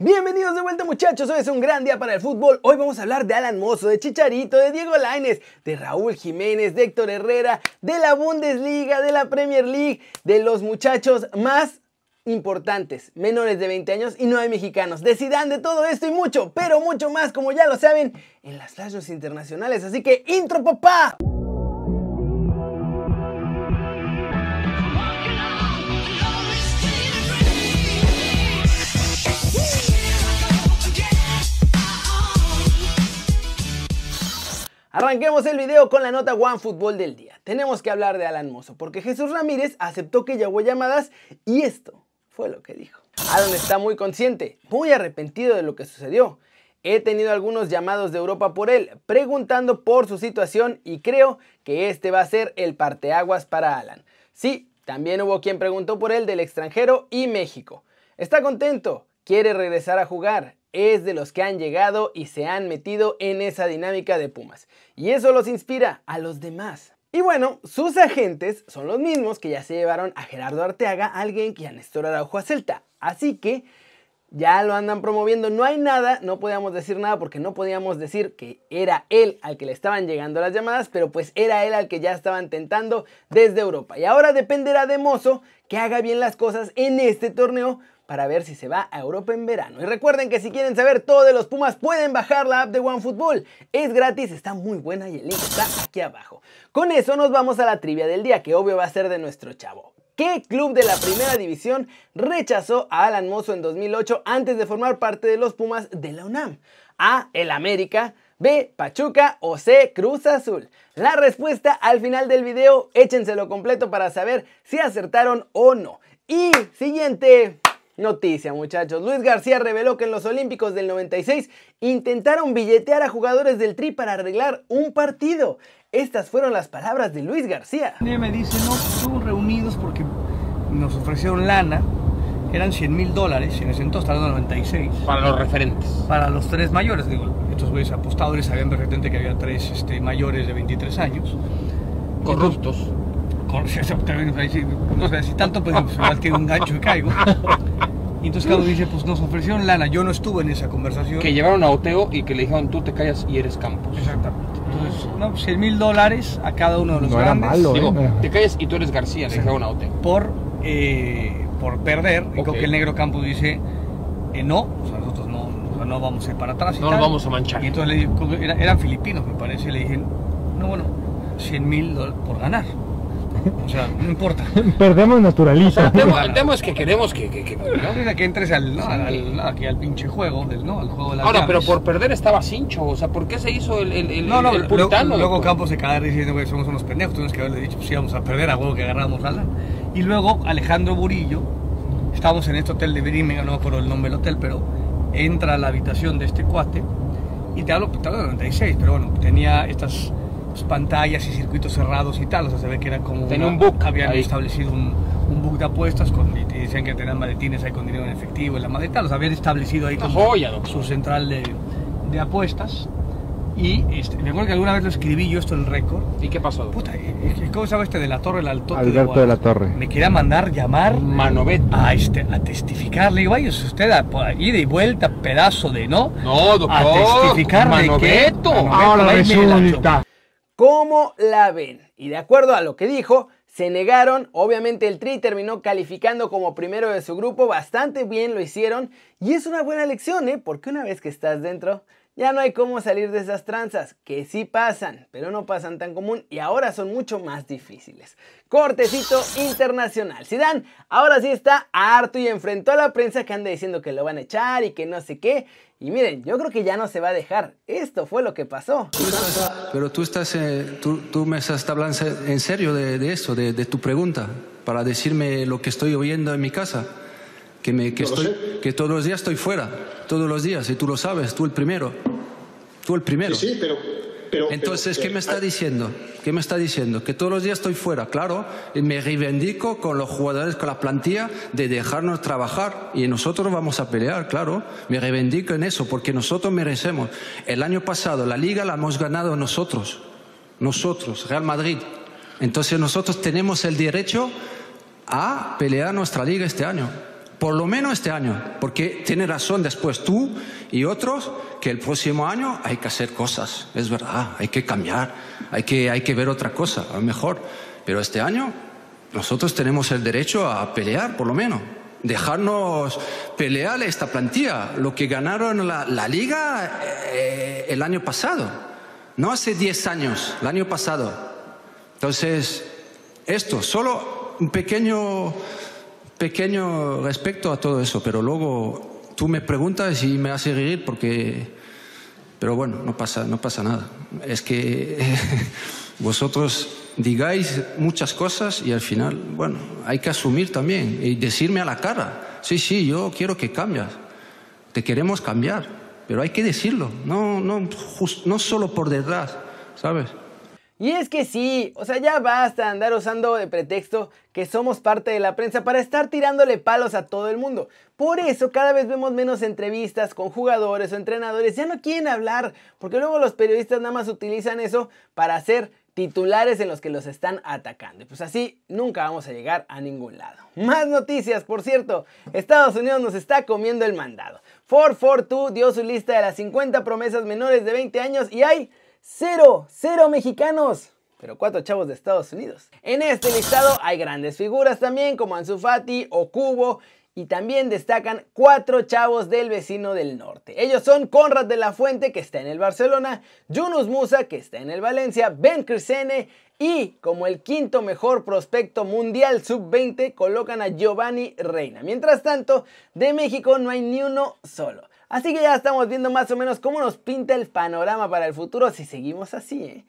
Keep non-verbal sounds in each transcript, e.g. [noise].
Bienvenidos de vuelta muchachos, hoy es un gran día para el fútbol. Hoy vamos a hablar de Alan Mozo, de Chicharito, de Diego Lainez, de Raúl Jiménez, de Héctor Herrera, de la Bundesliga, de la Premier League, de los muchachos más importantes, menores de 20 años y no hay mexicanos. Decidan de todo esto y mucho, pero mucho más, como ya lo saben, en las flashes internacionales. Así que, intro papá. Arranquemos el video con la nota One Fútbol del día. Tenemos que hablar de Alan Mozo, porque Jesús Ramírez aceptó que llamó llamadas y esto fue lo que dijo. Alan está muy consciente, muy arrepentido de lo que sucedió. He tenido algunos llamados de Europa por él, preguntando por su situación y creo que este va a ser el parteaguas para Alan. Sí, también hubo quien preguntó por él del extranjero y México. Está contento, quiere regresar a jugar, es de los que han llegado y se han metido en esa dinámica de Pumas. Y eso los inspira a los demás. Y bueno, sus agentes son los mismos que ya se llevaron a Gerardo Arteaga, alguien que a Néstor Araujo a Celta. Así que ya lo andan promoviendo. No hay nada, no podíamos decir nada porque no podíamos decir que era él al que le estaban llegando las llamadas, pero pues era él al que ya estaban tentando desde Europa. Y ahora dependerá de Mozo que haga bien las cosas en este torneo para ver si se va a Europa en verano. Y recuerden que si quieren saber todo de los Pumas pueden bajar la app de OneFootball. Es gratis, está muy buena y el link está aquí abajo. Con eso nos vamos a la trivia del día, que obvio va a ser de nuestro chavo. ¿Qué club de la primera división rechazó a Alan Mozo en 2008 antes de formar parte de los Pumas de la UNAM? A. El América. B. Pachuca o C. Cruz Azul. La respuesta al final del video, échenselo completo para saber si acertaron o no. Y siguiente Noticia muchachos, Luis García reveló que en los Olímpicos del 96 intentaron billetear a jugadores del Tri para arreglar un partido. Estas fueron las palabras de Luis García. Me dice, no, estuvimos reunidos porque nos ofrecieron lana, eran 100 mil dólares, en ese entonces, estaba en 96. Para los referentes. Para los tres mayores, digo, estos güeyes apostadores sabían perfectamente que había tres este, mayores de 23 años. Corruptos. [laughs] [laughs] no sé si tanto, pues igual que un gancho y caigo. [laughs] Y entonces Carlos dice, pues nos ofrecieron lana, yo no estuve en esa conversación. Que llevaron a Oteo y que le dijeron, tú te callas y eres Campos. Exactamente. Entonces, no, 100 pues, mil dólares a cada uno de los no grandes. Era malo, Digo, ¿eh? te callas y tú eres García, le dijeron a Oteo. Por, eh, por perder. Y Ok. creo que el negro Campos dice, eh, no, o sea, nosotros no, o sea, no vamos a ir para atrás. y No nos vamos a manchar. Y entonces le dije, como era- eran filipinos, me parece, y le dije, no, bueno, 100 mil dólares por ganar. O sea, no importa. [laughs] Perdemos naturaliza. El tema, el tema es que queremos que... que- que- ¿no? Que entres al, ¿no? al, al- aquí al pinche juego, del, ¿no? Al juego de las Ahora, pero llaves. por perder estaba cincho, o sea, ¿por qué se hizo el, el, el, No, no, el luego, puritano? luego? Campos se cae diciendo que somos unos pendejos, tuvimos que haberle dicho, pues íbamos a perder a huevo que agarramos a la. Y luego Alejandro Burillo, estábamos en este hotel de Birmingham, no me acuerdo el nombre del hotel, pero entra a la habitación de este cuate y te hablo, te hablo de 96, pero bueno, tenía estas pues, pantallas y circuitos cerrados y tal, o sea, se ve que era como... Tenía una- un book Habían ahí. establecido un, un book de apuestas con, y decían que tenían maletines ahí con dinero en efectivo y la madre y tal, o sea, habían establecido ahí como joya, doctor. su central de, de apuestas. Y este, me acuerdo que alguna vez lo escribí yo esto en récord. ¿Y qué pasó? doctor? Puta, eh, eh, ¿cómo se llama este de la torre? El altote Alberto de la Torre. Me quería mandar llamar Manovet. a, este, a testificar. Le digo, vaya usted a, por ahí de vuelta, pedazo de no. No, doctor. A testificar de qué. Manoveto. Manoveto, Ahora resulta. ¿Cómo la ven? Y de acuerdo a lo que dijo, se negaron, obviamente el Tri terminó calificando como primero de su grupo, bastante bien lo hicieron y es una buena lección, ¿eh? Porque una vez que estás dentro, ya no hay cómo salir de esas tranzas, que sí pasan, pero no pasan tan común y ahora son mucho más difíciles. Cortecito internacional. Zidane ahora sí está harto y enfrentó a la prensa que anda diciendo que lo van a echar y que no sé qué. Y miren, yo creo que ya no se va a dejar. Esto fue lo que pasó. Tú estás- pero tú estás, eh, tú, tú me estás hablando en serio de, de eso, de, de tu pregunta, para decirme lo que estoy oyendo en mi casa, que me, que estoy, que todos los días estoy fuera, todos los días, y tú lo sabes, tú el primero, tú el primero. Sí, pero... pero Entonces, pero- ¿qué me está ah, diciendo? ¿Qué me está diciendo? Que todos los días estoy fuera, claro, y me reivindico con los jugadores, con la plantilla, de dejarnos trabajar y nosotros vamos a pelear, claro. Me reivindico en eso, porque nosotros merecemos. El año pasado la liga la hemos ganado nosotros, nosotros, Real Madrid. Entonces nosotros tenemos el derecho a pelear nuestra liga este año. Por lo menos este año, porque tiene razón después tú y otros que el próximo año hay que hacer cosas, es verdad, hay que cambiar, hay que, hay que ver otra cosa, a lo mejor, pero este año nosotros tenemos el derecho a pelear, por lo menos, dejarnos pelear esta plantilla, lo que ganaron la, la liga eh, el año pasado, no hace 10 años, el año pasado. Entonces, esto, solo un pequeño, pequeño respecto a todo eso, pero luego tú me preguntas y me hace reír porque, pero bueno, no pasa, no pasa nada. Es que [laughs] vosotros digáis muchas cosas y al final, bueno, hay que asumir también y decirme a la cara, sí, sí, yo quiero que cambies, te queremos cambiar, pero hay que decirlo, no, no, no solo por detrás, ¿sabes? Y es que sí, o sea, ya basta andar usando de pretexto que somos parte de la prensa para estar tirándole palos a todo el mundo. Por eso cada vez vemos menos entrevistas con jugadores o entrenadores, ya no quieren hablar, porque luego los periodistas nada más utilizan eso para hacer titulares en los que los están atacando. Y pues así nunca vamos a llegar a ningún lado. [laughs] Más noticias, por cierto, Estados Unidos nos está comiendo el mandado. 442 dio su lista de las 50 promesas menores de 20 años y hay cero, cero mexicanos pero cuatro chavos de Estados Unidos. En este listado hay grandes figuras también como Ansu Fati o Cubo y también destacan cuatro chavos del vecino del norte. Ellos son Conrad de la Fuente, que está en el Barcelona, Yunus Musa, que está en el Valencia, Ben Crisene y como el quinto mejor prospecto mundial sub-20 colocan a Giovanni Reina. Mientras tanto, de México no hay ni uno solo. Así que ya estamos viendo más o menos cómo nos pinta el panorama para el futuro si seguimos así, ¿eh?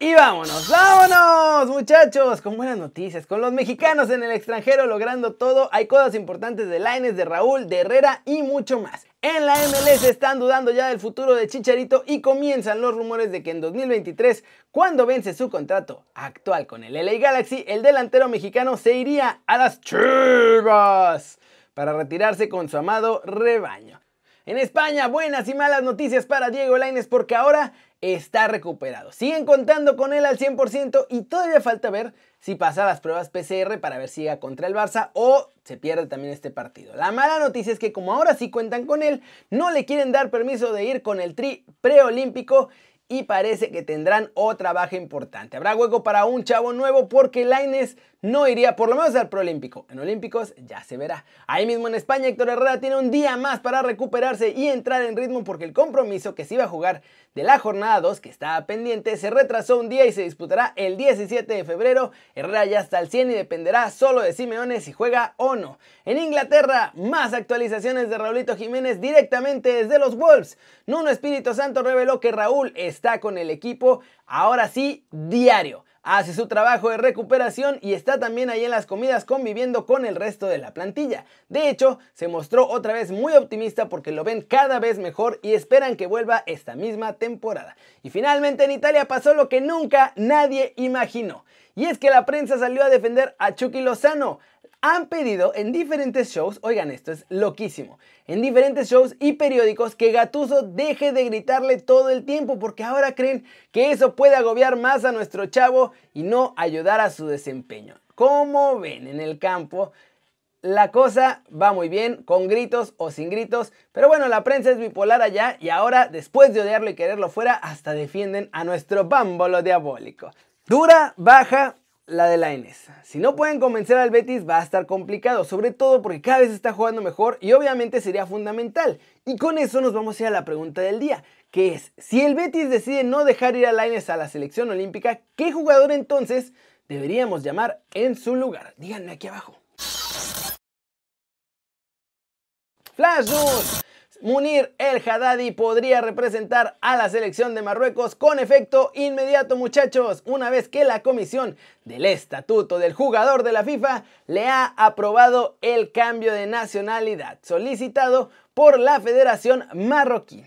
Y vámonos, vámonos muchachos, con buenas noticias, con los mexicanos en el extranjero logrando todo, hay cosas importantes de Laines, de Raúl, de Herrera y mucho más. En la MLS están dudando ya del futuro de Chicharito y comienzan los rumores de que en 2023, cuando vence su contrato actual con el LA Galaxy, el delantero mexicano se iría a las Chivas para retirarse con su amado rebaño. En España, buenas y malas noticias para Diego Laines porque ahora está recuperado. Siguen contando con él al 100% y todavía falta ver si pasa las pruebas PCR para ver si llega contra el Barça o se pierde también este partido. La mala noticia es que como ahora sí cuentan con él, no le quieren dar permiso de ir con el tri preolímpico y parece que tendrán otra baja importante. Habrá hueco para un chavo nuevo porque Laines no iría por lo menos al Proolímpico. En Olímpicos ya se verá. Ahí mismo en España Héctor Herrera tiene un día más para recuperarse y entrar en ritmo porque el compromiso que se iba a jugar de la jornada 2 que estaba pendiente se retrasó un día y se disputará el 17 de febrero. Herrera ya está al 100 y dependerá solo de Simeone si juega o no. En Inglaterra, más actualizaciones de Raulito Jiménez directamente desde los Wolves. Nuno Espíritu Santo reveló que Raúl está con el equipo ahora sí diario hace su trabajo de recuperación y está también ahí en las comidas conviviendo con el resto de la plantilla. De hecho, se mostró otra vez muy optimista porque lo ven cada vez mejor y esperan que vuelva esta misma temporada. Y finalmente en Italia pasó lo que nunca nadie imaginó. Y es que la prensa salió a defender a Chucky Lozano han pedido en diferentes shows, oigan esto es loquísimo, en diferentes shows y periódicos que Gatuso deje de gritarle todo el tiempo porque ahora creen que eso puede agobiar más a nuestro chavo y no ayudar a su desempeño. Como ven en el campo, la cosa va muy bien, con gritos o sin gritos, pero bueno, la prensa es bipolar allá y ahora, después de odiarlo y quererlo fuera, hasta defienden a nuestro bámbolo diabólico. Dura, baja, la de la Enes. Si no pueden convencer al Betis va a estar complicado, sobre todo porque cada vez está jugando mejor y obviamente sería fundamental. Y con eso nos vamos a ir a la pregunta del día, que es, si el Betis decide no dejar ir a Laines a la selección olímpica, ¿qué jugador entonces deberíamos llamar en su lugar? Díganme aquí abajo. Flash News. Munir El Haddadi podría representar a la selección de Marruecos con efecto inmediato muchachos, una vez que la comisión del estatuto del jugador de la FIFA le ha aprobado el cambio de nacionalidad solicitado por la Federación Marroquí.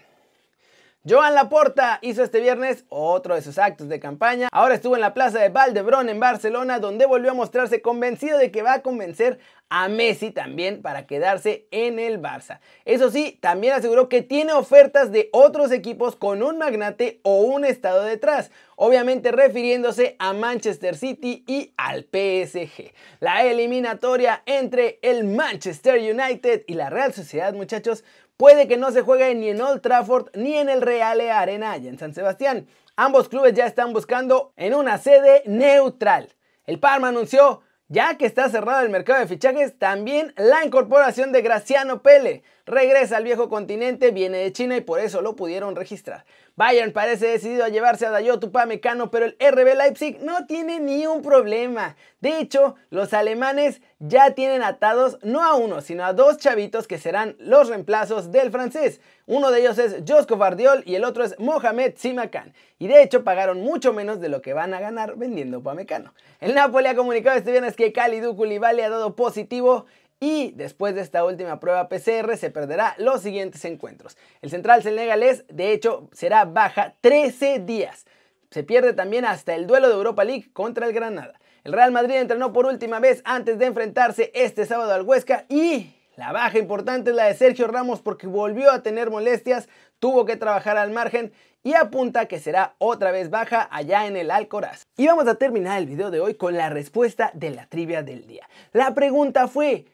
Joan Laporta hizo este viernes otro de sus actos de campaña. Ahora estuvo en la plaza de Valdebrón en Barcelona, donde volvió a mostrarse convencido de que va a convencer a Messi también para quedarse en el Barça. Eso sí, también aseguró que tiene ofertas de otros equipos con un magnate o un estado detrás, obviamente refiriéndose a Manchester City y al PSG. La eliminatoria entre el Manchester United y la Real Sociedad, muchachos, Puede que no se juegue ni en Old Trafford ni en el Real Arena allá en San Sebastián. Ambos clubes ya están buscando en una sede neutral. El Parma anunció ya que está cerrado el mercado de fichajes, también la incorporación de Graciano Pele. Regresa al viejo continente, viene de China y por eso lo pudieron registrar. Bayern parece decidido a llevarse a Dayot Upamecano, pero el RB Leipzig no tiene ni un problema. De hecho, los alemanes ya tienen atados no a uno, sino a dos chavitos que serán los reemplazos del francés. Uno de ellos es Josko Vardiol y el otro es Mohamed Simakan. Y de hecho pagaron mucho menos de lo que van a ganar vendiendo Upamecano. El Napoli ha comunicado este viernes que Kalidou Koulibaly ha dado positivo y después de esta última prueba PCR se perderá los siguientes encuentros. El central senegalés de hecho será baja 13 días. Se pierde también hasta el duelo de Europa League contra el Granada. El Real Madrid entrenó por última vez antes de enfrentarse este sábado al Huesca y la baja importante es la de Sergio Ramos porque volvió a tener molestias, tuvo que trabajar al margen y apunta que será otra vez baja allá en el Alcoraz. Y vamos a terminar el video de hoy con la respuesta de la trivia del día. La pregunta fue,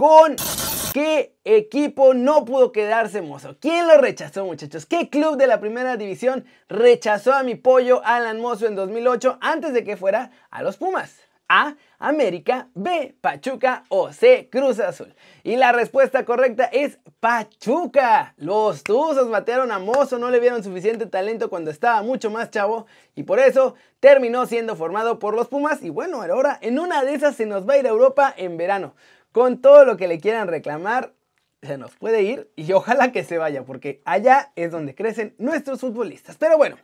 ¿con qué equipo no pudo quedarse Mozo? ¿Quién lo rechazó muchachos? ¿Qué club de la primera división rechazó a mi pollo Alan Mozo en 2008 antes de que fuera a los Pumas? A. América, B. Pachuca o C. Cruz Azul. Y la respuesta correcta es Pachuca. Los Tuzos batearon a Mozo, no le vieron suficiente talento cuando estaba mucho más chavo y por eso terminó siendo formado por los Pumas y bueno, ahora en una de esas se nos va a ir a Europa en verano. Con todo lo que le quieran reclamar, se nos puede ir y ojalá que se vaya porque allá es donde crecen nuestros futbolistas. Pero bueno,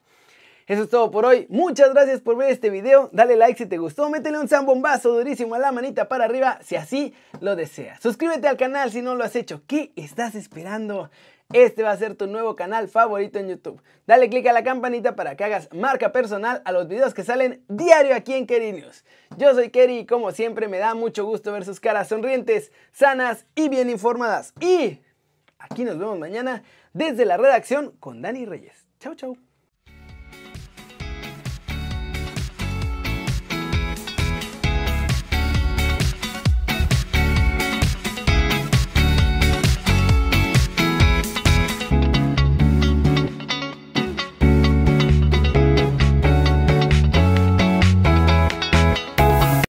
eso es todo por hoy. Muchas gracias por ver este video. Dale like si te gustó. Métele un zambombazo durísimo a la manita para arriba si así lo deseas. Suscríbete al canal si no lo has hecho. ¿Qué estás esperando? Este va a ser tu nuevo canal favorito en YouTube. Dale click a la campanita para que hagas marca personal a los videos que salen diario aquí en Kerry News. Yo soy Kerry y como siempre me da mucho gusto ver sus caras sonrientes, sanas y bien informadas. Y aquí nos vemos mañana desde la redacción con Dani Reyes. Chau, chau.